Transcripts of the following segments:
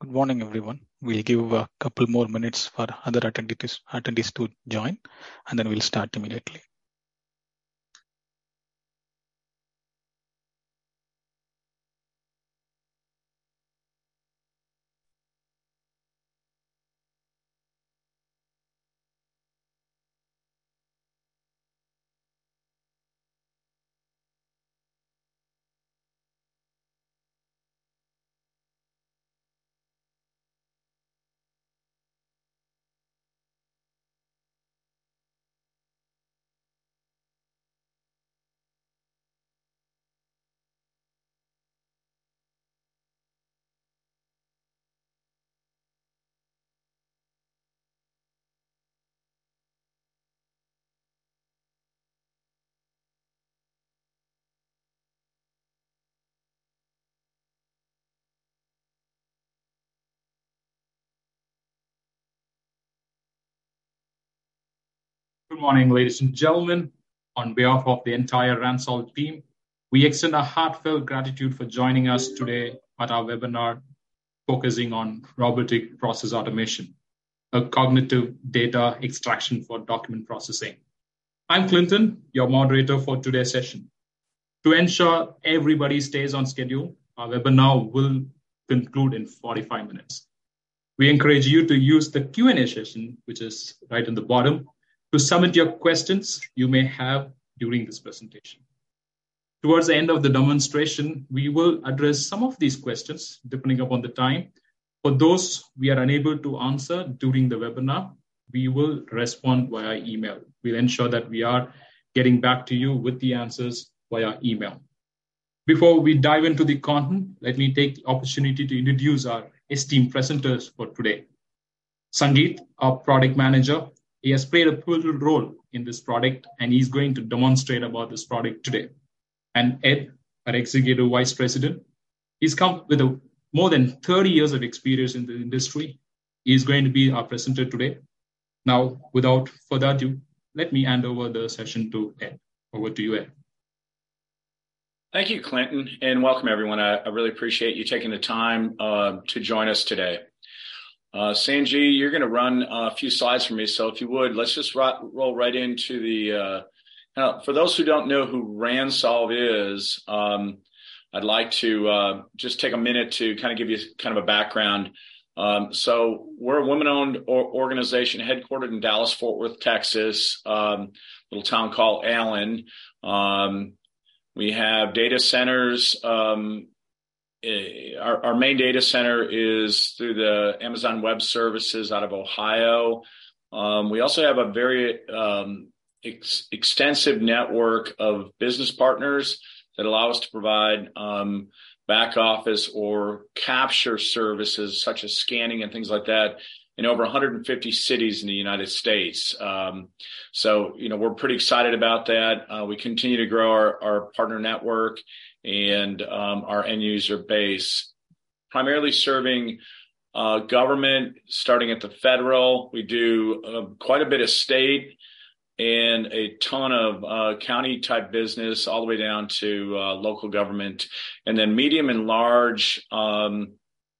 Good morning, everyone. We'll give a couple more minutes for other attendees to join, and then we'll start immediately. Morning, ladies and gentlemen. On behalf of the entire Rannsolve team, we extend our heartfelt gratitude for joining us today at our webinar focusing on robotic process automation, a cognitive data extraction for document processing. I'm Clinton, your moderator for today's session. To ensure everybody stays on schedule, our webinar will conclude in 45 minutes. We encourage you to use the Q&A session, which is right in the bottom, to submit your questions you may have during this presentation. Towards the end of the demonstration, we will address some of these questions, depending upon the time. For those we are unable to answer during the webinar, we will respond via email. We'll ensure that we are getting back to you with the answers via email. Before we dive into the content, let me take the opportunity to introduce our esteemed presenters for today. Sangeet, our product manager, he has played a pivotal role in this product, and he's going to demonstrate about this product today. And Ed, our Executive Vice President, he's come with more than 30 years of experience in the industry. He's going to be our presenter today. Now, without further ado, let me hand over the session to Ed. Over to you, Ed. Thank you, Clinton, and welcome everyone. I really appreciate you taking the time uh, to join us today. Uh, Sanjay, you're gonna run uh, a few slides for me, so if you would, let's just roll right into the. Uh, for those who don't know who Rannsolve is, um, I'd like to just take a minute to kind of give you kind of a background. Um, so we're a women-owned organization headquartered in Dallas-Fort Worth, Texas, um, little town called Allen. Um, we have data centers. Uh, our main data center is through the Amazon Web Services out of Ohio. Um, we also have a very um, extensive network of business partners that allow us to provide um, back office or capture services such as scanning and things like that in over 150 cities in the United States. So, you know, we're pretty excited about that. Uh, we continue to grow our partner network and um, our end user base, primarily serving uh, government, starting at the federal. We do um, quite a bit of state and a ton of uh, county-type business all the way down to uh, local government. And then medium and large um,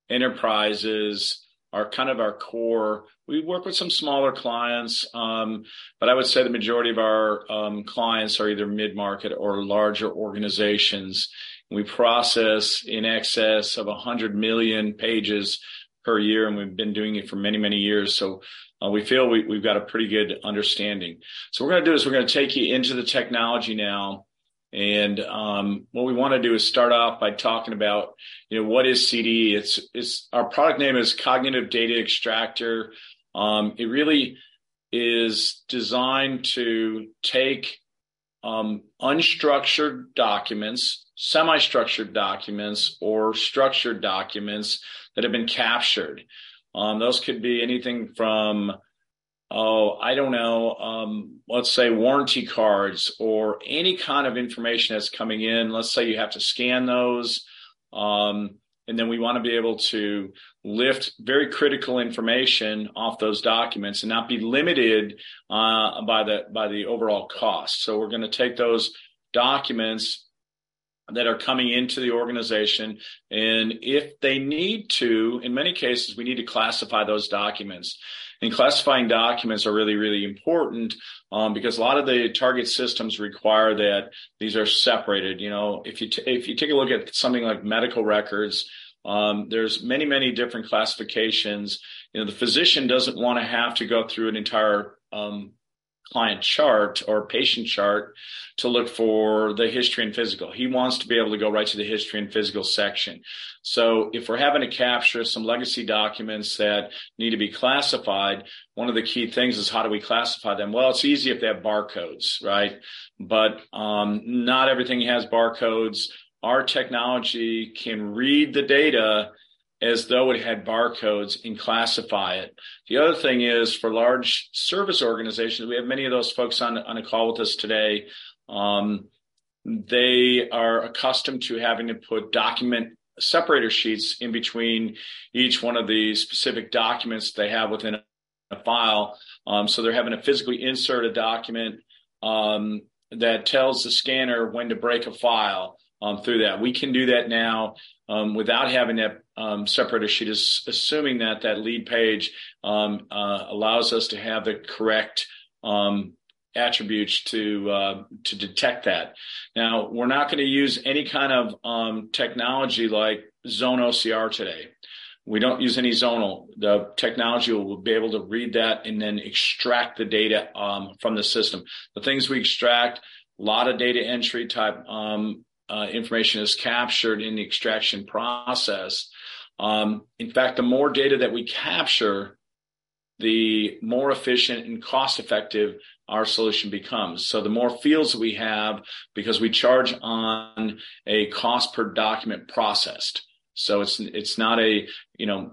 enterprises are kind of our core. We work with some smaller clients, um, but I would say the majority of our um, clients are either mid-market or larger organizations. We process in excess of 100 million pages per year, and we've been doing it for many, many years. So uh, we feel we've got a pretty good understanding. What we're gonna do is we're gonna take you into the technology now. Um, what we wanna do is start off by talking about, you know, what is CDE. It's, it's our product name is Cognitive Data Extractor. Um, it really is designed to take um, unstructured documents, semi-structured documents, or structured documents that have been captured. Those could be anything from, Oh, I don't know, um, let's say warranty cards or any kind of information that's coming in. Let's say you have to scan those, um, and then we wanna be able to lift very critical information off those documents and not be limited uh, by the by the overall cost. So we're gonna take those documents, that are coming into the organization. And if they need to, in many cases, we need to classify those documents. And classifying documents are really, really important um, because a lot of the target systems require that these are separated. You know, if you t- if you take a look at something like medical records, um, there's many, many different classifications. You know, the physician doesn't want to have to go through an entire um, client chart or patient chart to look for the history and physical. He wants to be able to go right to the history and physical section. So if we're having to capture some legacy documents that need to be classified, one of the key things is how do we classify them? Well, it's easy if they have barcodes, right? But um, not everything has barcodes. Our technology can read the data as though it had barcodes and classify it. The other thing is for large service organizations, we have many of those folks on, on a call with us today. Um, they are accustomed to having to put document separator sheets in between each one of the specific documents they have within a file. Um, so they're having to physically insert a document um, that tells the scanner when to break a file um, through that. We can do that now um, without having that um, separator sheet, is assuming that that lead page um, uh, allows us to have the correct um, attributes to uh, to detect that. Now, we're not going to use any kind of um, technology like Zone OCR today. We don't use any zonal. The technology will be able to read that and then extract the data um, from the system. The things we extract, a lot of data entry type um, uh, information is captured in the extraction process. Um, in fact, the more data that we capture, the more efficient and cost effective our solution becomes. So the more fields we have, because we charge on a cost per document processed. So it's it's not a you know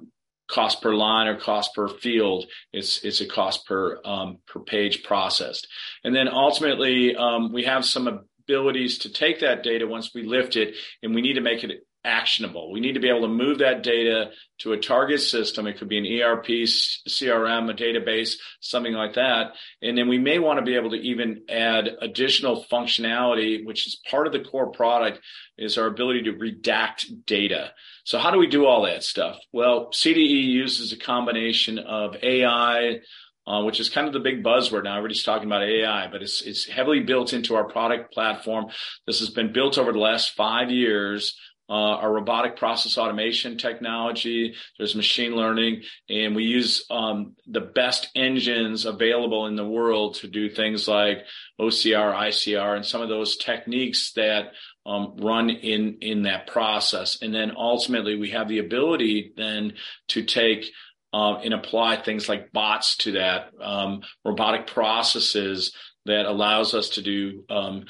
cost per line or cost per field. It's it's a cost per um, per page processed. And then ultimately, um, we have some abilities to take that data once we lift it, and we need to make it actionable. We need to be able to move that data to a target system. It could be an ERP, CRM, a database, something like that. And then we may want to be able to even add additional functionality, which is part of the core product, is our ability to redact data. So how do we do all that stuff? Well, CDE uses a combination of AI, uh, which is kind of the big buzzword now. Everybody's talking about AI, but it's it's heavily built into our product platform. This has been built over the last five years. Uh, our robotic process automation technology. There's machine learning, and we use um, the best engines available in the world to do things like OCR, ICR, and some of those techniques that um, run in in that process. And then ultimately, we have the ability then to take uh, and apply things like bots to that um, robotic processes that allows us to do um,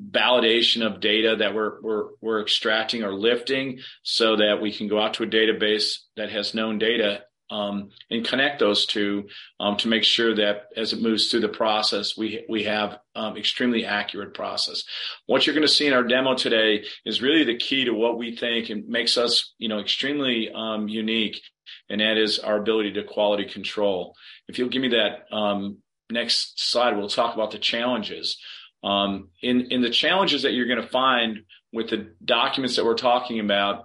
validation of data that we're, we're, we're extracting or lifting so that we can go out to a database that has known data um, and connect those two um, to make sure that as it moves through the process, we we have um, extremely accurate process. What you're going to see in our demo today is really the key to what we think and makes us, you know, extremely um, unique and that is our ability to quality control. If you'll give me that um, next slide, we'll talk about the challenges. Um, in in the challenges that you're going to find with the documents that we're talking about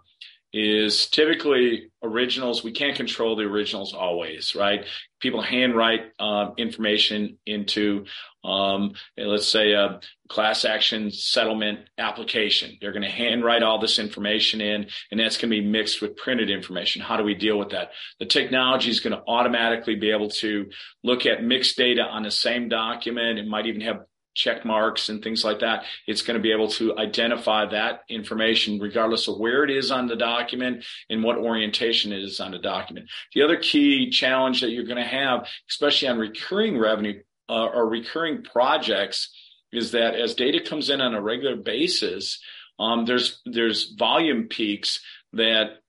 is typically originals. We can't control the originals always, right? People handwrite uh, information into, um, let's say, a class action settlement application. They're going to handwrite all this information in, and that's going to be mixed with printed information. How do we deal with that? The technology is going to automatically be able to look at mixed data on the same document. It might even have check marks and things like that. It's going to be able to identify that information regardless of where it is on the document and what orientation it is on the document. The other key challenge that you're going to have, especially on recurring revenue uh, or recurring projects, is that as data comes in on a regular basis, um, there's there's volume peaks that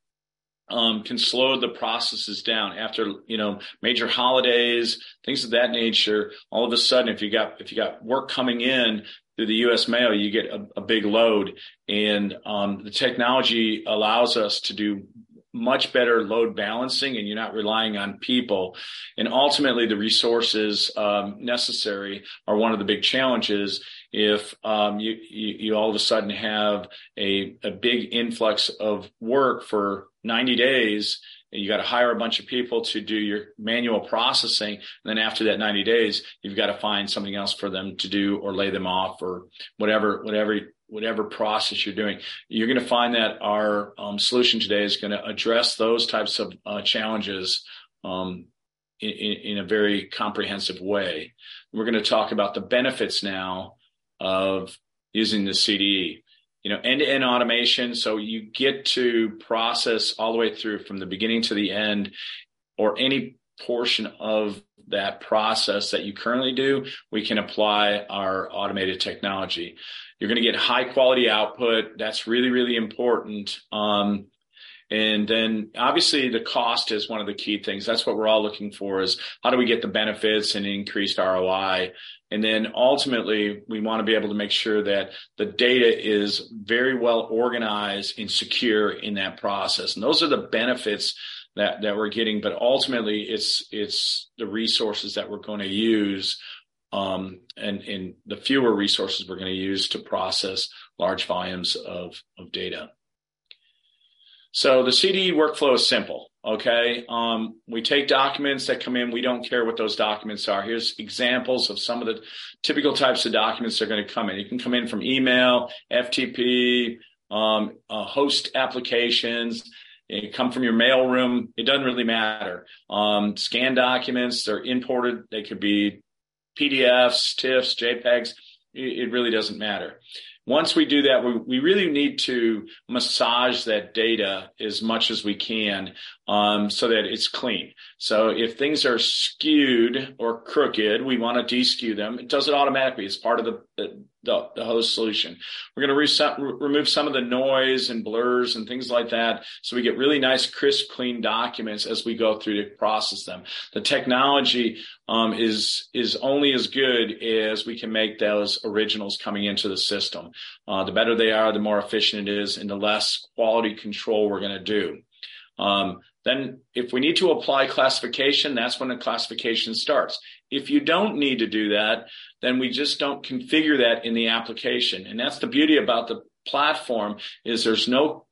um, can slow the processes down after you know major holidays, things of that nature. All of a sudden, if you got if you got work coming in through the U.S. mail, you get a, a big load, and um, the technology allows us to do much better load balancing and you're not relying on people. And ultimately the resources um, necessary are one of the big challenges if um, you, you, you all of a sudden have a, a big influx of work for 90 days and you got to hire a bunch of people to do your manual processing. And then after that 90 days, you've got to find something else for them to do or lay them off or whatever, whatever, whatever process you're doing. You're going to find that our um, solution today is going to address those types of uh, challenges um, in, in, a very comprehensive way. We're going to talk about the benefits now of using the CDE you know, end to end automation. So you get to process all the way through from the beginning to the end or any portion of that process that you currently do, we can apply our automated technology. You're going to get high quality output. That's really, really important. Um, and then obviously the cost is one of the key things. That's what we're all looking for is how do we get the benefits and increased ROI? And then ultimately we want to be able to make sure that the data is very well organized and secure in that process. And those are the benefits that, that we're getting. But ultimately it's, it's the resources that we're going to use um, and, and the fewer resources we're going to use to process large volumes of, of data. So the CDE workflow is simple. Okay. Um, we take documents that come in. We don't care what those documents are. Here's examples of some of the typical types of documents that are going to come in. You can come in from email, FTP, um, uh, host applications. You come from your mail room. It doesn't really matter. Um, scan documents, they're imported. They could be PDFs, TIFFs, JPEGs. It, it really doesn't matter once we do that, we, we really need to massage that data as much as we can um, so that it's clean. So if things are skewed or crooked, we want to deskew them. It does it automatically. It's part of the, the, the, the host solution. We're going to re- remove some of the noise and blurs and things like that. So we get really nice, crisp, clean documents as we go through to process them. The technology um, is is only as good as we can make those originals coming into the system. Uh, the better they are, the more efficient it is, and the less quality control we're going to do. Um, then if we need to apply classification, that's when the classification starts. If you don't need to do that, then we just don't configure that in the application. And that's the beauty about the platform is there's no,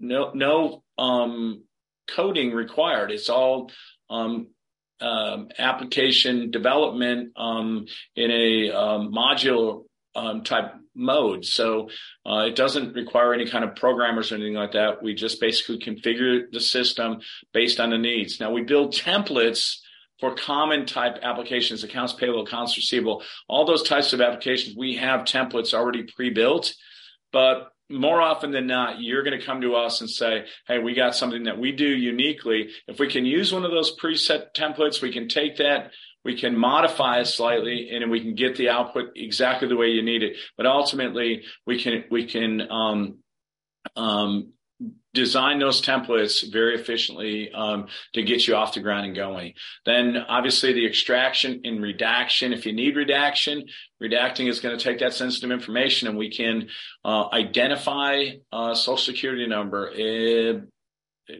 no, no, um, coding required. It's all, um, um, application development um, in a um, modular um, type mode. So uh, it doesn't require any kind of programmers or anything like that. We just basically configure the system based on the needs. Now we build templates for common type applications, accounts payable, accounts receivable, all those types of applications. We have templates already pre-built, but more often than not, you're going to come to us and say, Hey, we got something that we do uniquely. If we can use one of those preset templates, we can take that we can modify it slightly and we can get the output exactly the way you need it. But ultimately, we can we can um, um, design those templates very efficiently um, to get you off the ground and going. Then obviously the extraction and redaction. If you need redaction, redacting is going to take that sensitive information and we can uh, identify a social security number, uh,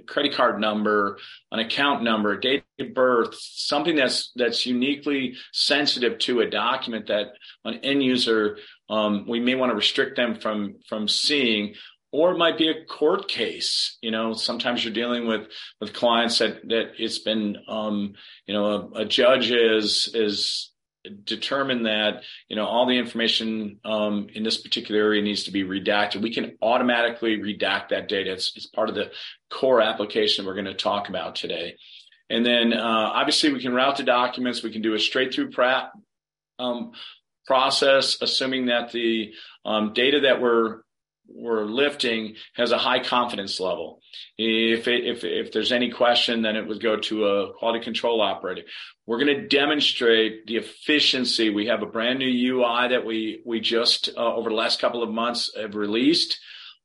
credit card number, an account number, date of birth, something that's that's uniquely sensitive to a document that an end user um, we may want to restrict them from from seeing. Or it might be a court case. You know, sometimes you're dealing with with clients that that it's been, um, you know, a, a judge is is determine that you know all the information um, in this particular area needs to be redacted, we can automatically redact that data. It's, it's part of the core application we're going to talk about today. And then uh, obviously we can route the documents. We can do a straight through pra- um, process, assuming that the um, data that we're we're lifting has a high confidence level. If it, if if there's any question, then it would go to a quality control operator. We're going to demonstrate the efficiency. We have a brand new UI that we we just uh, over the last couple of months have released.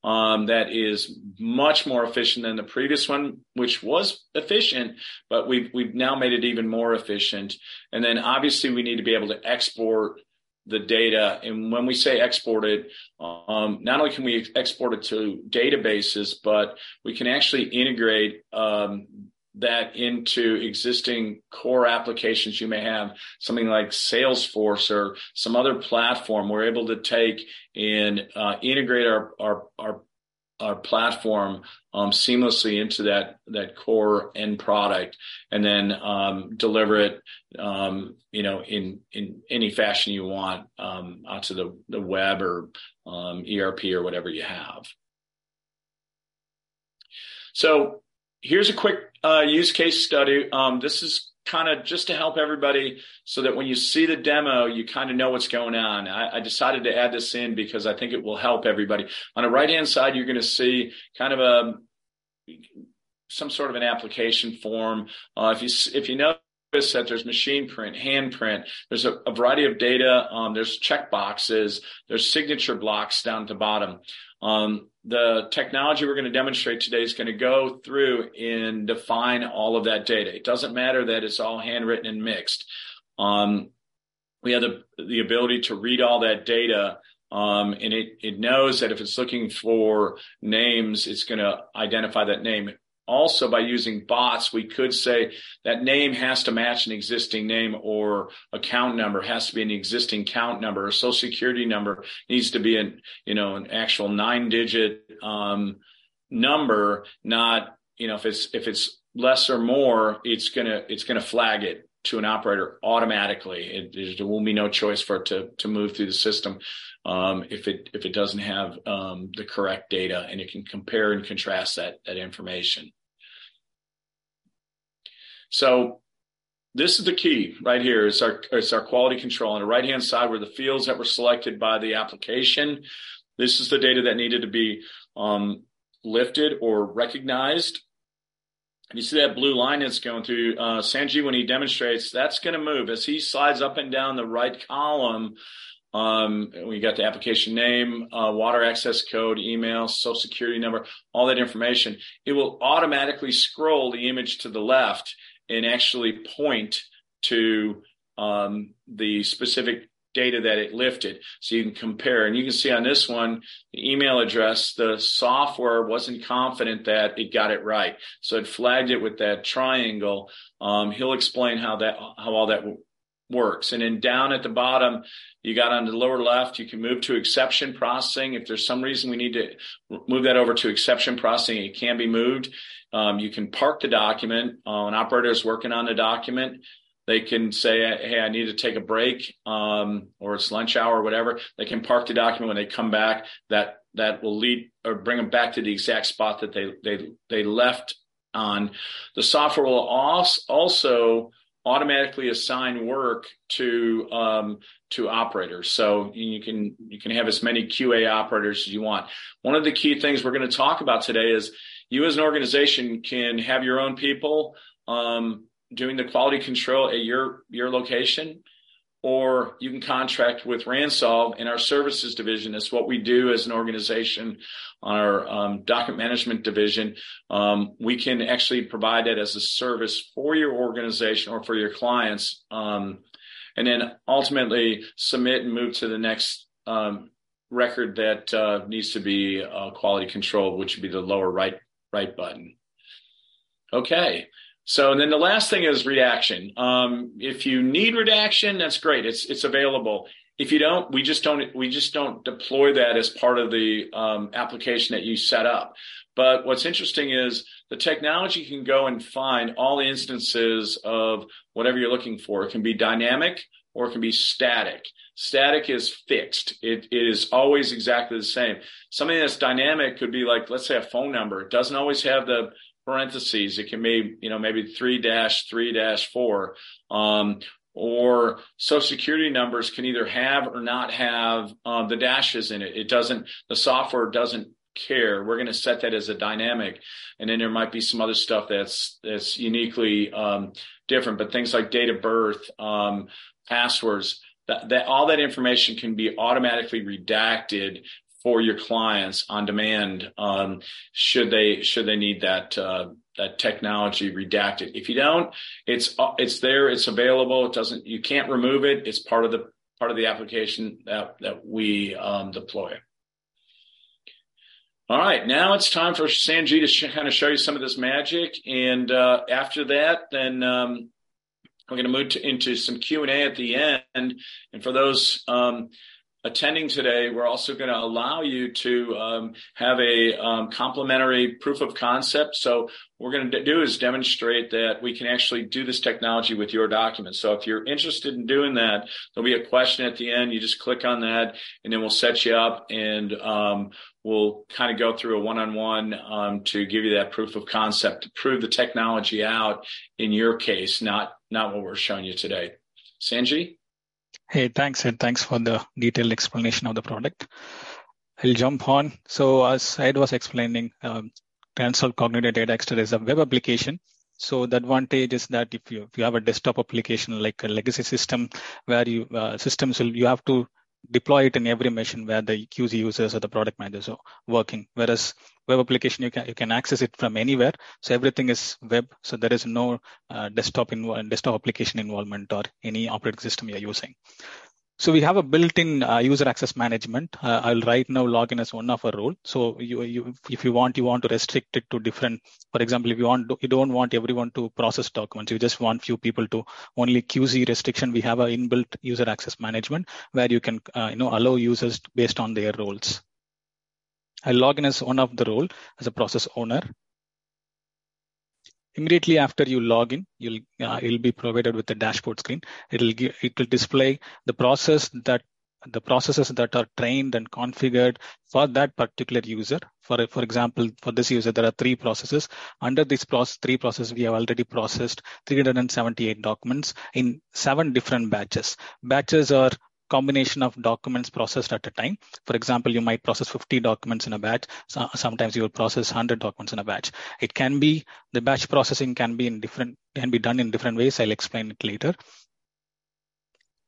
Um, that is much more efficient than the previous one, which was efficient, but we've we've now made it even more efficient. And then obviously we need to be able to export the data. And when we say export it, um, not only can we export it to databases, but we can actually integrate um, that into existing core applications you may have, something like Salesforce or some other platform. We're able to take and uh, integrate our, our, our our platform um, seamlessly into that that core end product, and then um, deliver it, um, you know, in in any fashion you want um, onto the the web or um, ERP or whatever you have. So here's a quick uh, use case study. Um, this is kind of just to help everybody so that when you see the demo, you kind of know what's going on. I, I, decided to add this in because I think it will help everybody. On the right hand side, you're going to see kind of a some sort of an application form. Uh, if you if you notice that there's machine print, hand print, there's a, a variety of data. Um, there's check boxes, there's signature blocks down to bottom. Um, the technology we're going to demonstrate today is going to go through and define all of that data. It doesn't matter that it's all handwritten and mixed. Um, we have the, the ability to read all that data um, and it, it knows that if it's looking for names, it's going to identify that name also by using bots, we could say that name has to match an existing name or account number has to be an existing count number. A social security number needs to be an, you know, an actual nine digit, um, number, not, you know, if it's, if it's less or more, it's gonna, it's gonna flag it to an operator automatically. It, there will be no choice for it to, to move through the system um, if it if it doesn't have um, the correct data and it can compare and contrast that that information. So this is the key right here. It's our it's our quality control on the right hand side were the fields that were selected by the application. This is the data that needed to be um, lifted or recognized. You see that blue line that's going through uh, Sanji when he demonstrates. That's going to move as he slides up and down the right column um, we got the application name, uh, water access code, email, social security number, all that information. It will automatically scroll the image to the left and actually point to um, the specific data that it lifted. So you can compare. And you can see on this one, the email address, the software wasn't confident that it got it right. So it flagged it with that triangle. Um, he'll explain how that, how all that works. And then down at the bottom, you got on the lower left, you can move to exception processing. If there's some reason we need to move that over to exception processing, it can be moved. Um, you can park the document. Uh, an operator is working on the document. They can say, "Hey, I need to take a break, um, or it's lunch hour, or whatever." They can park the document when they come back. That that will lead or bring them back to the exact spot that they they they left on. The software will also automatically assign work to um, to operators. So you can you can have as many QA operators as you want. One of the key things we're going to talk about today is you as an organization can have your own people um, doing the quality control at your your location or you can contract with Rannsolve in our services division. It's what we do as an organization on our um, document management division. Um, we can actually provide that as a service for your organization or for your clients, um, and then ultimately submit and move to the next um, record that uh, needs to be uh, quality controlled, which would be the lower right right button. Okay. So then the last thing is redaction. Um, if you need redaction, that's great. It's it's available. If you don't, we just don't we just don't deploy that as part of the um, application that you set up. But what's interesting is the technology can go and find all instances of whatever you're looking for. It can be dynamic or it can be static. Static is fixed. It, it is always exactly the same. Something that's dynamic could be like, let's say a phone number. It doesn't always have the parentheses. It can be, you know, maybe three dash three dash four. Um, or social security numbers can either have or not have uh, the dashes in it. It doesn't, the software doesn't care. We're going to set that as a dynamic. And then there might be some other stuff that's, that's uniquely um, different, but things like date of birth, um, passwords, that, that all that information can be automatically redacted for your clients on demand um, should they should they need that uh, that technology redacted. If you don't, it's uh, it's there, it's available. It doesn't you can't remove it. It's part of the part of the application that, that we um, deploy. All right, now it's time for Sanji to sh- kind of show you some of this magic, and uh, after that, then um, we're going to move to, into some Q and A at the end. And for those um, attending today, we're also going to allow you to um, have a um, complimentary proof of concept. So what we're going to do is demonstrate that we can actually do this technology with your documents. So if you're interested in doing that, there'll be a question at the end. You just click on that and then we'll set you up and um, we'll kind of go through a one-on-one um, to give you that proof of concept to prove the technology out in your case, not, not what we're showing you today. Sanji? Hey, thanks, Ed. Thanks for the detailed explanation of the product. I'll jump on. So as Ed was explaining, um, Rannsolve Cognitive Data Extract is a web application. So the advantage is that if you if you have a desktop application like a legacy system where you uh, systems will you have to deploy it in every machine where the QC users or the product managers are working. Whereas web application, you can you can access it from anywhere. So everything is web. So there is no uh, desktop desktop application involvement or any operating system you're using. So we have a built-in uh, user access management. Uh, I'll right now log in as one of a role. So you, you, if you want, you want to restrict it to different. For example, if you want, you don't want everyone to process documents. You just want few people to only QC restriction. We have a inbuilt user access management where you can, uh, you know, allow users based on their roles. I log in as one of the role as a process owner immediately after you log in you'll uh, you'll be provided with a dashboard screen. It'll give it will display the process that the processes that are trained and configured for that particular user. For for example for this user there are three processes. Under this process three processes we have already processed 378 documents in seven different batches. Batches are combination of documents processed at a time. For example, you might process 50 documents in a batch. So sometimes you will process 100 documents in a batch. It can be the batch processing can be in different can be done in different ways. I'll explain it later.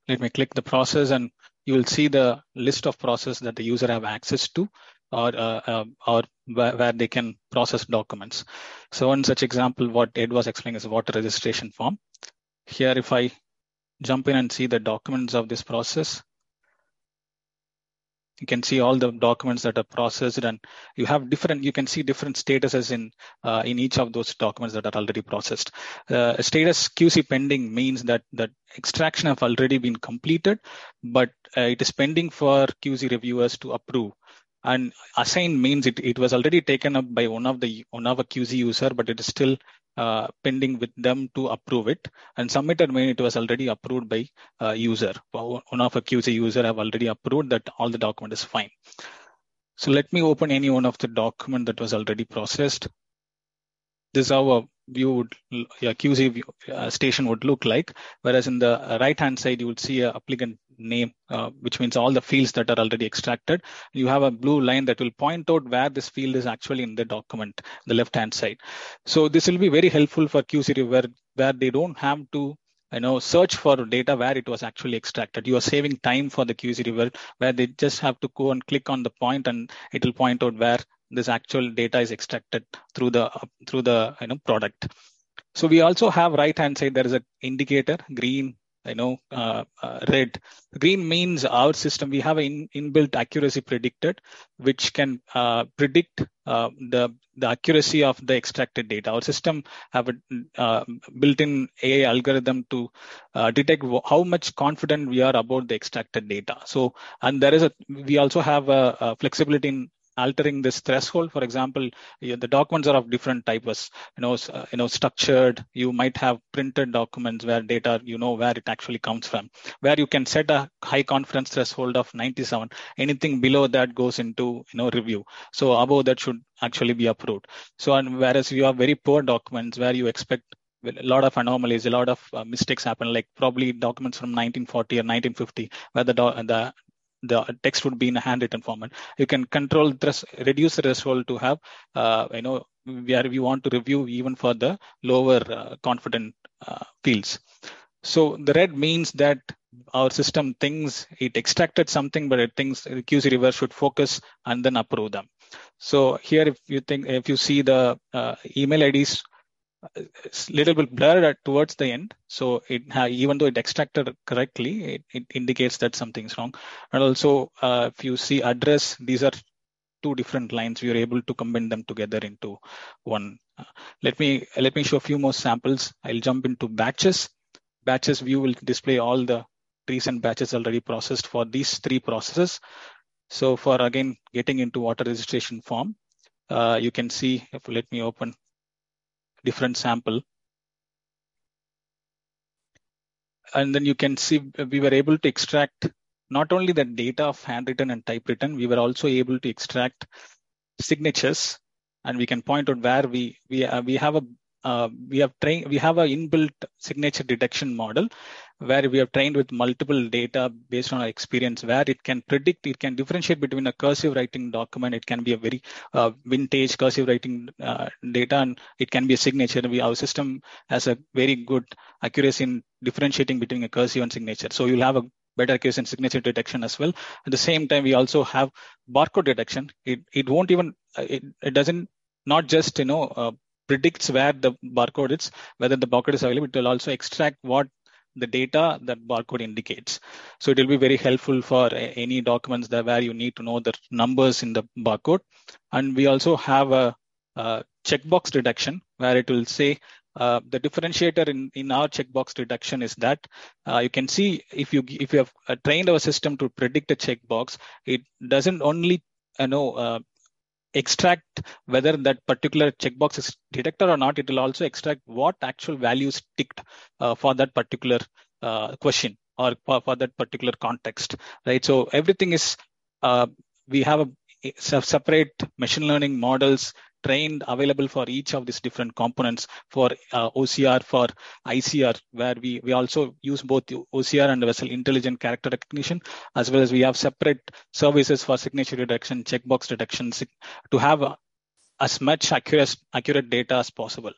Let me click the process and you will see the list of process that the user have access to or uh, uh, or where, where, they can process documents. So one such example, what Ed was explaining is water registration form. Here, if I jump in and see the documents of this process. You can see all the documents that are processed and you have different, you can see different statuses in, uh, in each of those documents that are already processed. Uh, status QC pending means that the extraction have already been completed, but uh, it is pending for QC reviewers to approve and assign means it, it was already taken up by one of the one of a QC user, but it is still uh, pending with them to approve it. And submitted when it was already approved by uh, user. One of a QC user have already approved that all the document is fine. So let me open any one of the document that was already processed. This is how a view would, yeah, QC view, uh, station would look like. Whereas in the right hand side, you would see a applicant name, uh, which means all the fields that are already extracted. You have a blue line that will point out where this field is actually in the document, the left hand side. So this will be very helpful for QC where, where they don't have to you know search for data where it was actually extracted you are saving time for the qc reviewer where they just have to go and click on the point and it will point out where this actual data is extracted through the through the you know product so we also have right hand side there is a indicator green you know, uh, uh, red. Green means our system, we have an in, inbuilt accuracy predicted, which can uh, predict uh, the, the accuracy of the extracted data. Our system have a uh, built-in AI algorithm to uh, detect how much confident we are about the extracted data. So, and there is a, we also have a, a flexibility in altering this threshold. For example, the documents are of different types. You know, uh, you know, structured. You might have printed documents where data, you know, where it actually comes from. Where you can set a high confidence threshold of 97. Anything below that goes into you know review. So above that should actually be approved. So and whereas you have very poor documents where you expect a lot of anomalies, a lot of uh, mistakes happen, like probably documents from 1940 or 1950, where the, do- the the text would be in a handwritten format. You can control this, reduce the threshold to have, uh, you know, where we want to review even for the lower uh, confident uh, fields. So the red means that our system thinks it extracted something, but it thinks the QC reverse should focus and then approve them. So here, if you think, if you see the uh, email IDs it's a little bit blurred towards the end. So it even though it extracted correctly, it, it indicates that something's wrong. And also, uh, if you see address, these are two different lines. We are able to combine them together into one. Uh, let me let me show a few more samples. I'll jump into batches. Batches view will display all the recent batches already processed for these three processes. So for again getting into water registration form, uh, you can see if let me open different sample. And then you can see we were able to extract not only the data of handwritten and typewritten, we were also able to extract signatures and we can point out where we we uh, we have a uh, we have trained we have a inbuilt signature detection model where we have trained with multiple data based on our experience where it can predict it can differentiate between a cursive writing document it can be a very uh, vintage cursive writing uh, data and it can be a signature. We our system has a very good accuracy in differentiating between a cursive and signature. So you'll have a better accuracy in signature detection as well. At the same time we also have barcode detection. It it won't even uh, it, it doesn't not just you know uh, predicts where the barcode is, whether the barcode is available. It will also extract what the data that barcode indicates. So it will be very helpful for any documents that where you need to know the numbers in the barcode. And we also have a, a checkbox detection where it will say uh, the differentiator in, in our checkbox detection is that uh, you can see if you if you have uh, trained our system to predict a checkbox, it doesn't only you know uh, extract whether that particular checkbox is detected or not. It will also extract what actual values ticked uh, for that particular uh, question or for, for, that particular context, right? So everything is, uh, we have a, a separate machine learning models trained available for each of these different components for uh, OCR, for ICR, where we, we also use both OCR and vessel intelligent character recognition, as well as we have separate services for signature detection, checkbox detection to have as much accurate, accurate data as possible.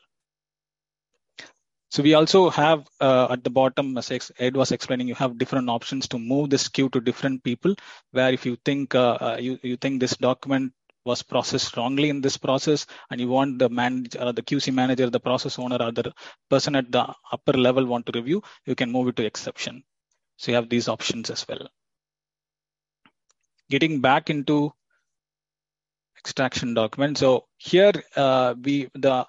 So we also have uh, at the bottom, as Ed was explaining, you have different options to move this queue to different people. Where if you think uh, uh you you think this document was processed wrongly in this process and you want the manager or the QC manager, the process owner or the person at the upper level want to review, you can move it to exception. So you have these options as well. Getting back into extraction document. So here uh, we the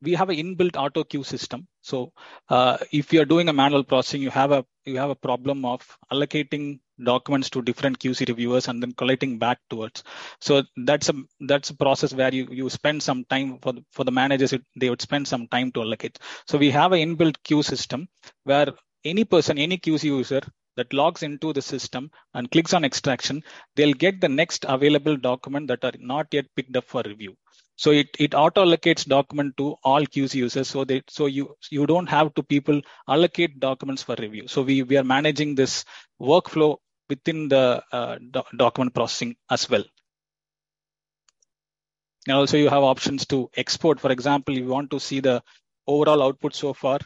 we have an inbuilt auto queue system. So uh, if you are doing a manual processing, you have a you have a problem of allocating documents to different QC reviewers and then collecting back towards. So that's a that's a process where you you spend some time for the, for the managers. They would spend some time to allocate. So we have an inbuilt queue system where any person, any QC user that logs into the system and clicks on extraction, they'll get the next available document that are not yet picked up for review. So it, it auto allocates document to all QC users. So they, so you, you don't have to people allocate documents for review. So we, we are managing this workflow within the uh, do document processing as well. And also you have options to export. For example, you want to see the overall output so far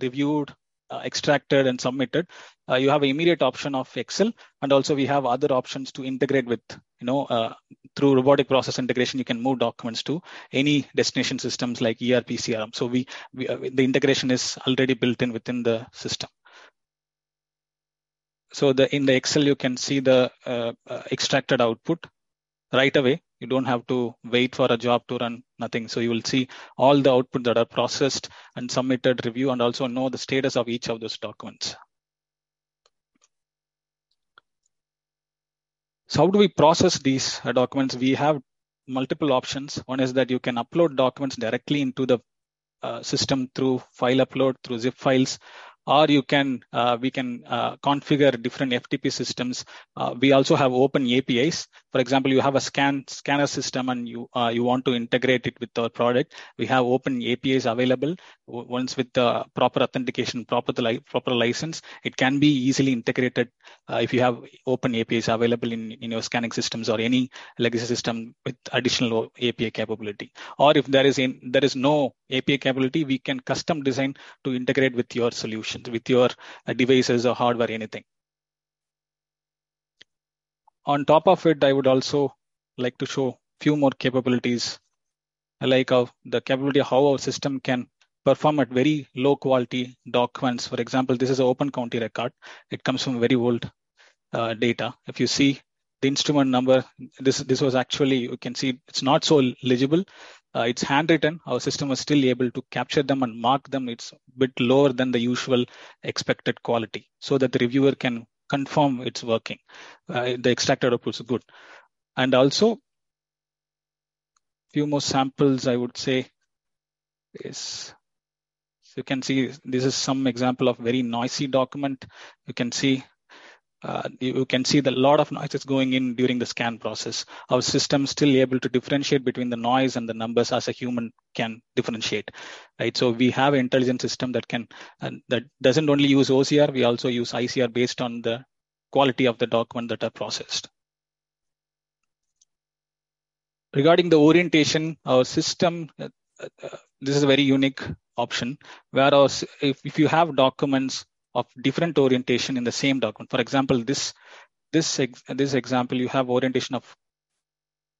reviewed uh, extracted and submitted, uh, you have immediate option of Excel, and also we have other options to integrate with, you know, uh, through robotic process integration, you can move documents to any destination systems like ERP, CRM. So we, we uh, the integration is already built in within the system. So the in the Excel, you can see the uh, uh, extracted output right away. You don't have to wait for a job to run, nothing. So you will see all the output that are processed and submitted, review, and also know the status of each of those documents. So how do we process these uh, documents? We have multiple options. One is that you can upload documents directly into the uh, system through file upload, through zip files, or you can uh, we can uh, configure different FTP systems. Uh, we also have open APIs. For example, you have a scan scanner system and you uh, you want to integrate it with our product. We have open APIs available. Once with the proper authentication, proper li- proper license, it can be easily integrated uh, if you have open APIs available in, in your scanning systems or any legacy system with additional API capability. Or if there is in, there is no API capability, we can custom design to integrate with your solutions, with your uh, devices or hardware, anything. On top of it, I would also like to show few more capabilities, like how the capability of how our system can perform at very low quality documents. For example, this is an open county record. It comes from very old uh, data. If you see the instrument number, this this was actually you can see it's not so legible. Uh, it's handwritten. Our system was still able to capture them and mark them. It's a bit lower than the usual expected quality, so that the reviewer can confirm it's working. Uh, the extracted output is good, and also few more samples I would say is so you can see this is some example of very noisy document. You can see uh, you can see the lot of noise is going in during the scan process. Our system still able to differentiate between the noise and the numbers as a human can differentiate, right? So we have an intelligent system that can that doesn't only use OCR, we also use ICR based on the quality of the document that are processed. Regarding the orientation, our system, uh, uh, this is a very unique option where our, if, if you have documents of different orientation in the same document. For example, this this this example you have orientation of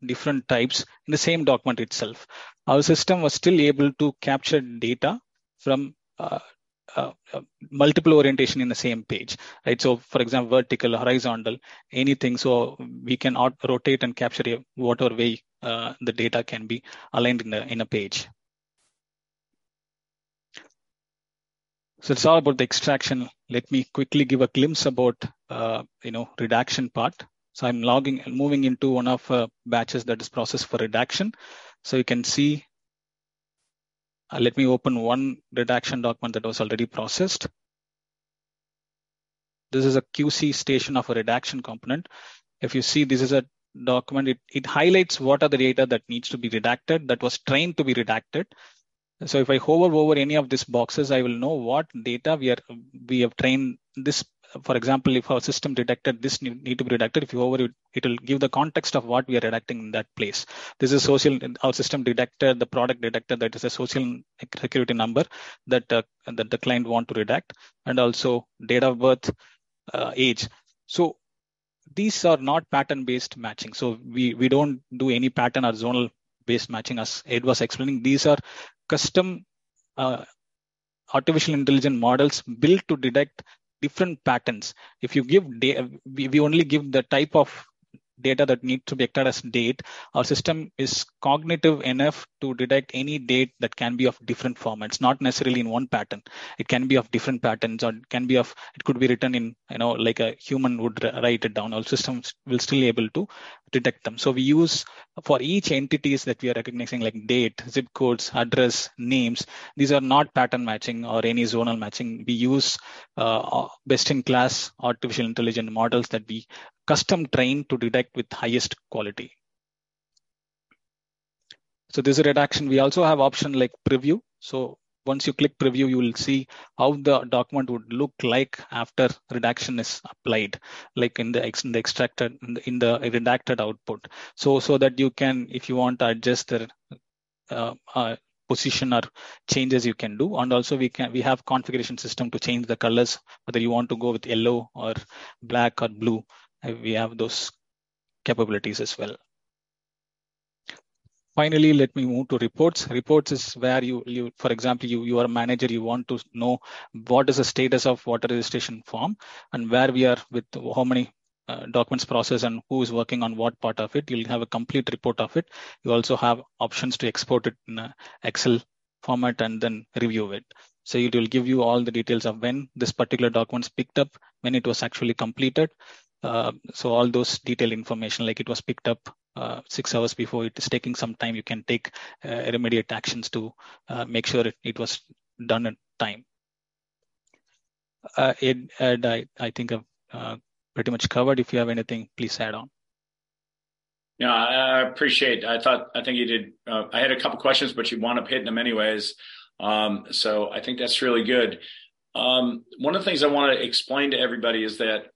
different types in the same document itself. Our system was still able to capture data from uh, uh, uh, multiple orientation in the same page, right? So, for example, vertical, horizontal, anything. So we can rotate and capture whatever way uh, the data can be aligned in a in a page. So it's all about the extraction. Let me quickly give a glimpse about, uh, you know, redaction part. So I'm logging, and moving into one of uh, batches that is processed for redaction. So you can see, uh, let me open one redaction document that was already processed. This is a QC station of a redaction component. If you see, this is a document, it, it highlights what are the data that needs to be redacted, that was trained to be redacted. So if I hover over any of these boxes, I will know what data we are we have trained this. For example, if our system detected this need to be redacted, if you hover it, it will give the context of what we are redacting in that place. This is social. Our system detected the product detected that is a social security number that uh, that the client want to redact, and also date of birth, uh, age. So these are not pattern based matching. So we we don't do any pattern or zonal based matching as Ed was explaining. These are custom uh, artificial intelligence models built to detect different patterns. If you give, we, we only give the type of data that needs to be acted as date, our system is cognitive enough to detect any date that can be of different formats, not necessarily in one pattern. It can be of different patterns or it can be of, it could be written in, you know, like a human would write it down. Our systems will still able to detect them. So we use for each entities that we are recognizing like date, zip codes, address, names. These are not pattern matching or any zonal matching. We use uh, best in class artificial intelligence models that we custom trained to detect with highest quality. So this is redaction. We also have option like preview. So once you click preview, you will see how the document would look like after redaction is applied, like in the, in the extracted in the, in the redacted output. So so that you can, if you want to adjust the uh, uh, position or changes you can do, and also we can we have configuration system to change the colors, whether you want to go with yellow or black or blue we have those capabilities as well. Finally, let me move to reports. Reports is where you, you, for example, you, you are a manager, you want to know what is the status of water registration form and where we are with how many uh, documents process and who is working on what part of it. You'll have a complete report of it. You also have options to export it in Excel format and then review it. So it will give you all the details of when this particular document is picked up, when it was actually completed, so all those detailed information, like it was picked up uh, six hours before, it is taking some time. You can take uh, immediate actions to uh, make sure it, it was done in time. Uh, Ed, I, I think I've uh, pretty much covered. If you have anything, please add on. Yeah, I appreciate. I thought I think you did. Uh, I had a couple questions, but you wound up hitting them anyways. Um, so I think that's really good. Um, one of the things I want to explain to everybody is that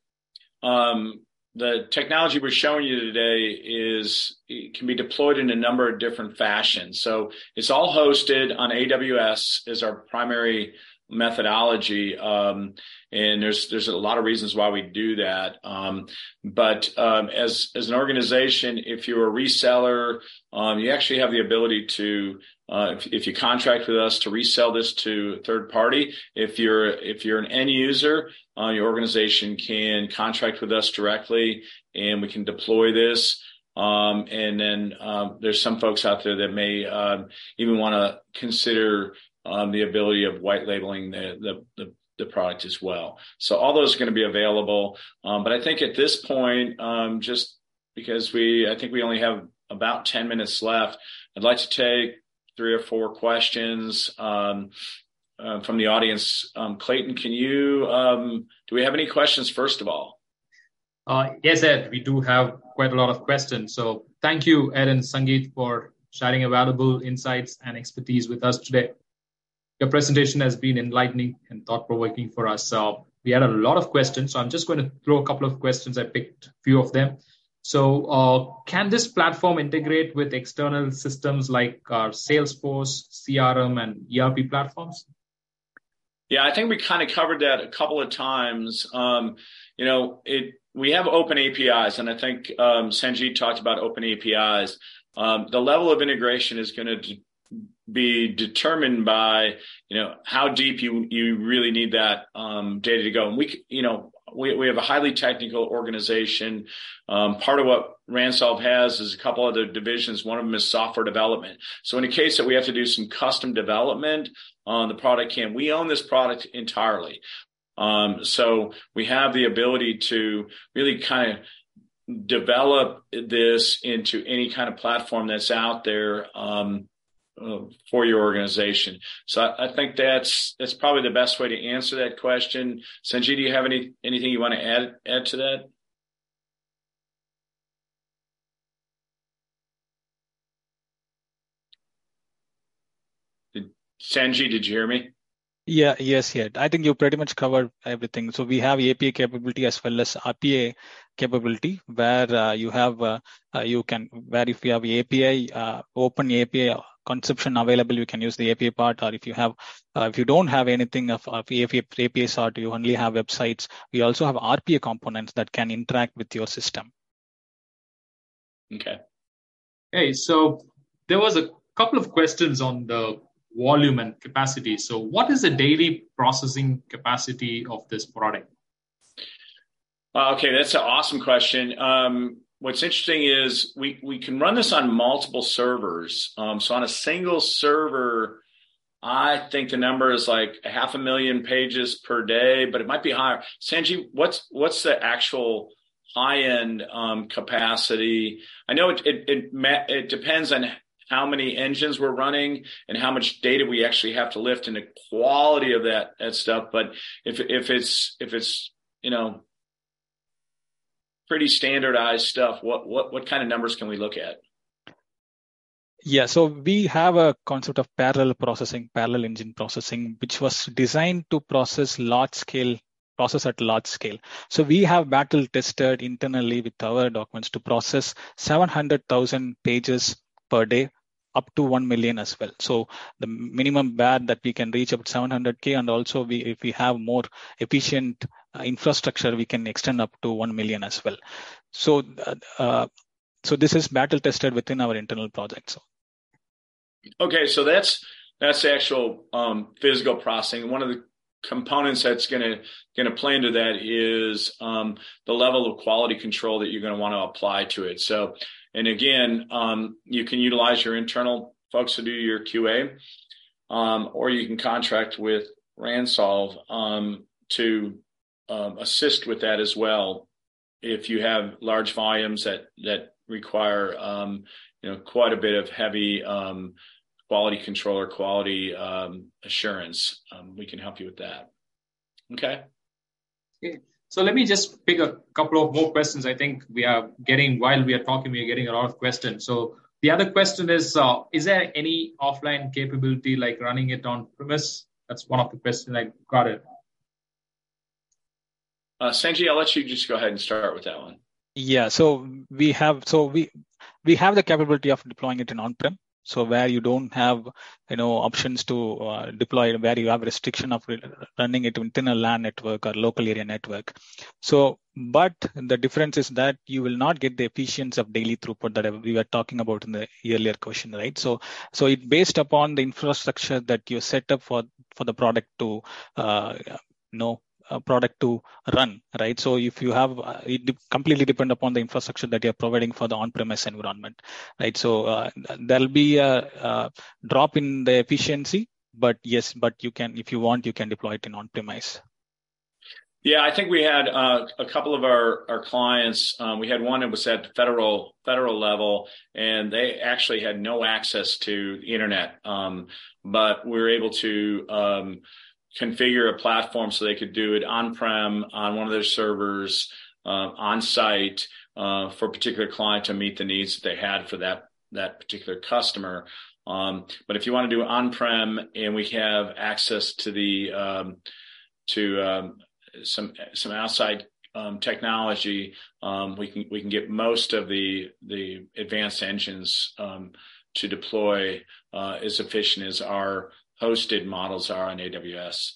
um, the technology we're showing you today is can be deployed in a number of different fashions. So it's all hosted on AWS as our primary methodology. Um, and there's there's a lot of reasons why we do that. Um, but um, as as an organization, if you're a reseller, um, you actually have the ability to uh, if, if you contract with us to resell this to a third party, if you're if you're an end user, uh, your organization can contract with us directly, and we can deploy this. Um, and then um, there's some folks out there that may uh, even want to consider um, the ability of white labeling the, the, the the product as well. So all those are going to be available. Um, but I think at this point, um, just because we, I think we only have about 10 minutes left, I'd like to take three or four questions um, uh, from the audience. Um, Clayton, can you, um, do we have any questions first of all? Uh, yes, Ed, we do have quite a lot of questions. So thank you, Ed and Sangeet, for sharing valuable insights and expertise with us today. Your presentation has been enlightening and thought provoking for us. So we had a lot of questions. So I'm just going to throw a couple of questions. I picked a few of them. So, uh, can this platform integrate with external systems like our Salesforce, CRM, and ERP platforms? Yeah, I think we kind of covered that a couple of times. Um, you know, it we have open APIs, and I think um, Sanjeet talked about open APIs. Um, the level of integration is going to be determined by you know how deep you you really need that um, data to go. And we you know we we have a highly technical organization. Um, part of what Rannsolve has is a couple other divisions. One of them is software development. So in a case that we have to do some custom development on the product, can we own this product entirely? Um, so we have the ability to really kind of develop this into any kind of platform that's out there. Um, uh, for your organization. So I, I, think that's that's probably the best way to answer that question. Sanjay, do you have any anything you want to add add to that? Sanjay, did you hear me? Yeah, yes, yeah. I think you pretty much covered everything. So we have API capability as well as RPA capability, where uh, you have uh, uh, you can where if you have API uh, open API conception available, you can use the API part. Or if you have, uh, if you don't have anything of, of API, API sort, you only have websites. We also have RPA components that can interact with your system. Okay. Hey, so there was a couple of questions on the volume and capacity. So, what is the daily processing capacity of this product? Okay, that's an awesome question. Um, what's interesting is we we can run this on multiple servers. Um, so on a single server, I think the number is like a half a million pages per day, but it might be higher. Sanji, what's what's the actual high end um, capacity? I know it, it it it depends on how many engines we're running and how much data we actually have to lift and the quality of that that stuff. But if if it's if it's you know pretty standardized stuff. What what what kind of numbers can we look at? Yeah, so we have a concept of parallel processing, parallel engine processing, which was designed to process large scale process at large scale. So we have battle tested internally with our documents to process 700,000 pages per day up to 1 million as well. So the minimum bad that we can reach to 700k and also we if we have more efficient infrastructure, we can extend up to 1 million as well. So, uh, uh, so this is battle tested within our internal projects. Okay, so that's that's the actual um, physical processing. One of the components that's going to going to play into that is um, the level of quality control that you're going to want to apply to it. So, and again, um, you can utilize your internal folks to do your QA, um, or you can contract with Rannsolve um, to um, assist with that as well. If you have large volumes that that require um, you know quite a bit of heavy um, quality control or quality um, assurance, um, we can help you with that. Okay. Okay. So let me just pick a couple of more questions. I think we are getting while we are talking, we are getting a lot of questions. So the other question is: uh, Is there any offline capability like running it on premise? That's one of the questions I got it. Uh, Sanjay, I'll let you just go ahead and start with that one. Yeah, so we have so we we have the capability of deploying it in on-prem. So where you don't have, you know, options to uh, deploy, where you have restriction of running it within a LAN network or local area network. So, but the difference is that you will not get the efficiency of daily throughput that we were talking about in the earlier question, right? So, so it based upon the infrastructure that you set up for for the product to, uh, you know, product to run, right? So if you have, uh, it completely depend upon the infrastructure that you're providing for the on-premise environment, right? So uh, there'll be a, a, drop in the efficiency, but yes, but you can, if you want, you can deploy it in on-premise. Yeah, I think we had uh, a couple of our our clients. Um, we had one that was at federal federal level, and they actually had no access to the internet. Um, but we were able to um, configure a platform so they could do it on-prem on one of their servers uh, on site uh, for a particular client to meet the needs that they had for that that particular customer. Um, but if you want to do on-prem and we have access to the um, to um, some some outside um, technology, um, we can we can get most of the the advanced engines um, to deploy uh, as efficient as our hosted models are on AWS.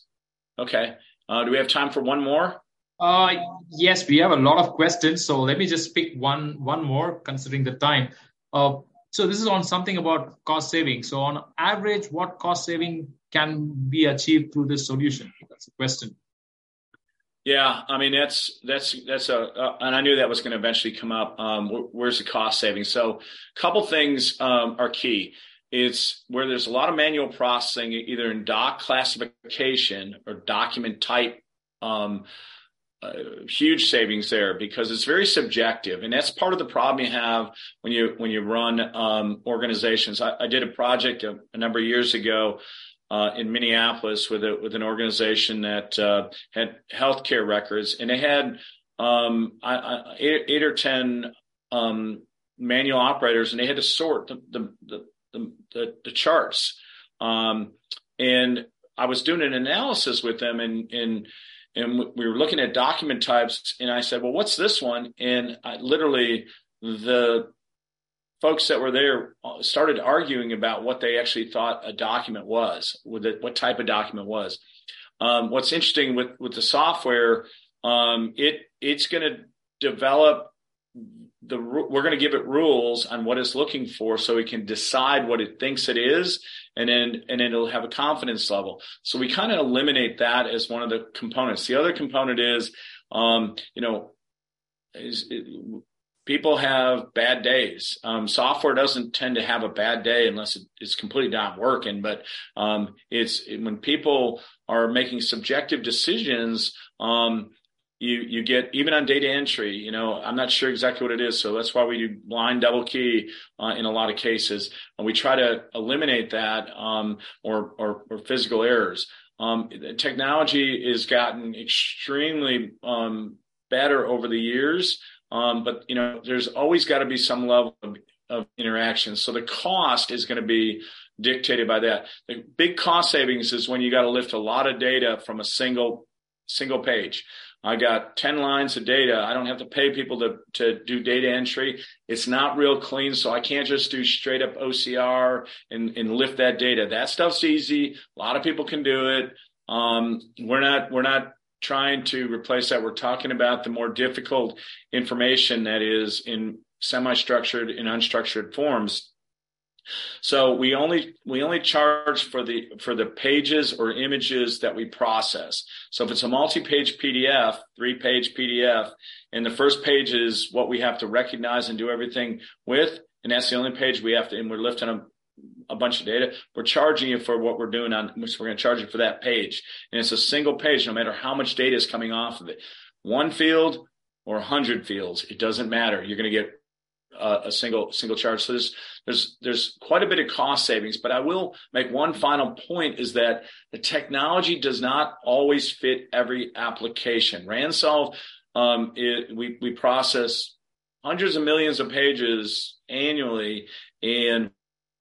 Okay. Uh, do we have time for one more? Uh, yes, we have a lot of questions. So let me just pick one one more, considering the time. Uh, so this is on something about cost saving. So on average, what cost saving can be achieved through this solution? That's a question. Yeah, I mean that's that's that's a uh, and I knew that was going to eventually come up. Um, where's the cost saving? So, a couple things um, are key. It's where there's a lot of manual processing, either in doc classification or document type. Um, uh, huge savings there because it's very subjective, and that's part of the problem you have when you when you run um, organizations. I, I, did a project a, a number of years ago uh, in Minneapolis with a, with an organization that uh, had healthcare records, and they had um, I, I, eight, eight, or ten um, manual operators, and they had to sort the, the, the the, the, the charts. Um, and I was doing an analysis with them and, and, and we were looking at document types and I said, well, what's this one? And I, literally the folks that were there started arguing about what they actually thought a document was, what type of document was. Um, what's interesting with, with the software, um, it, it's going to develop the we're going to give it rules on what it's looking for so it can decide what it thinks it is and then and then it'll have a confidence level. So we kind of eliminate that as one of the components. The other component is um, you know is it, people have bad days. Um, software doesn't tend to have a bad day unless it, it's completely not working but um, it's when people are making subjective decisions um, you you get even on data entry you know i'm not sure exactly what it is so that's why we do blind double key uh, in a lot of cases and we try to eliminate that um, or, or, or physical errors. Um, technology has gotten extremely um, better over the years um, but you know there's always got to be some level of, of interaction so the cost is going to be dictated by that. The big cost savings is when you got to lift a lot of data from a single single page I got 10 lines of data. I don't have to pay people to, to do data entry. It's not real clean. So I can't just do straight up OCR and, and lift that data. That stuff's easy. A lot of people can do it. Um, we're not, we're not trying to replace that. We're talking about the more difficult information that is in semi-structured and unstructured forms so we only we only charge for the for the pages or images that we process. So if it's a multi-page PDF, three-page PDF, and the first page is what we have to recognize and do everything with, and that's the only page we have to, and we're lifting a, a bunch of data. We're charging you for what we're doing on, which we're going to charge you for that page, and it's a single page, no matter how much data is coming off of it. One field or a hundred fields, it doesn't matter. You're going to get a single single charge. So there's there's there's quite a bit of cost savings. But I will make one final point: is that the technology does not always fit every application. Rannsolve, um, it, we we process hundreds of millions of pages annually, and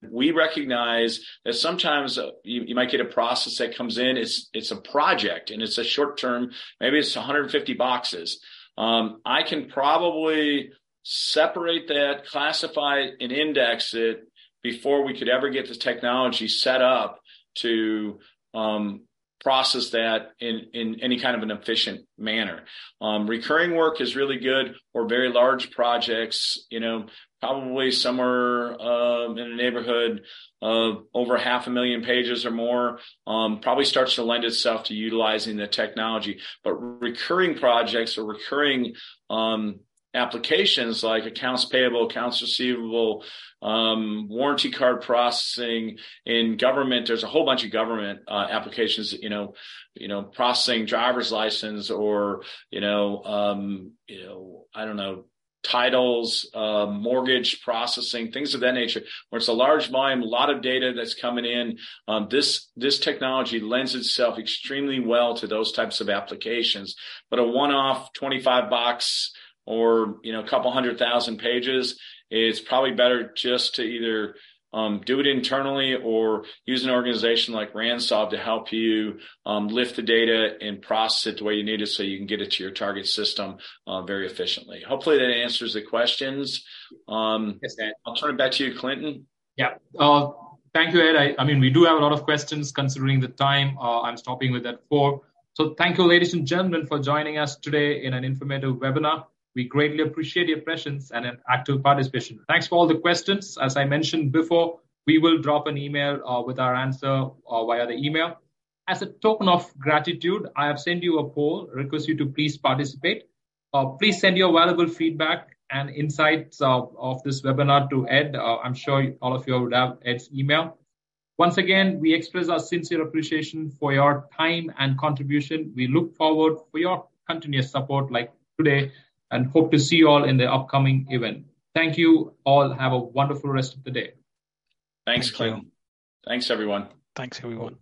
we recognize that sometimes uh, you, you, might get a process that comes in. It's it's a project and it's a short term. Maybe it's 150 boxes. Um, I can probably separate that, classify it, and index it before we could ever get the technology set up to um, process that in, in any kind of an efficient manner. Um, recurring work is really good or very large projects, you know, probably somewhere um, in a neighborhood of over half a million pages or more, um, probably starts to lend itself to utilizing the technology. But recurring projects or recurring um, applications like accounts payable, accounts receivable, um, warranty card processing in government. There's a whole bunch of government uh, applications, you know, you know, processing driver's license or, you know, um, you know, I don't know, titles, uh, mortgage processing, things of that nature, where it's a large volume, a lot of data that's coming in. Um, this this technology lends itself extremely well to those types of applications. But a one-off 25 box or you know a couple hundred thousand pages, it's probably better just to either um, do it internally or use an organization like Rannsolve to help you um, lift the data and process it the way you need it so you can get it to your target system uh, very efficiently. Hopefully that answers the questions. Um, yes, Ed. I'll turn it back to you, Clinton. Yeah. Uh, thank you, Ed. I, I, mean, we do have a lot of questions considering the time. Uh, I'm stopping with that four. So thank you, ladies and gentlemen, for joining us today in an informative webinar. We greatly appreciate your presence and an active participation. Thanks for all the questions. As I mentioned before, we will drop an email uh, with our answer uh, via the email. As a token of gratitude, I have sent you a poll, request you to please participate. Uh, please send your valuable feedback and insights of this webinar to Ed. Uh, I'm sure all of you would have Ed's email. Once again, we express our sincere appreciation for your time and contribution. We look forward for your continuous support like today and hope to see you all in the upcoming event. Thank you all. Have a wonderful rest of the day. Thanks, Thank Clinton. Thanks, everyone. Thanks, everyone.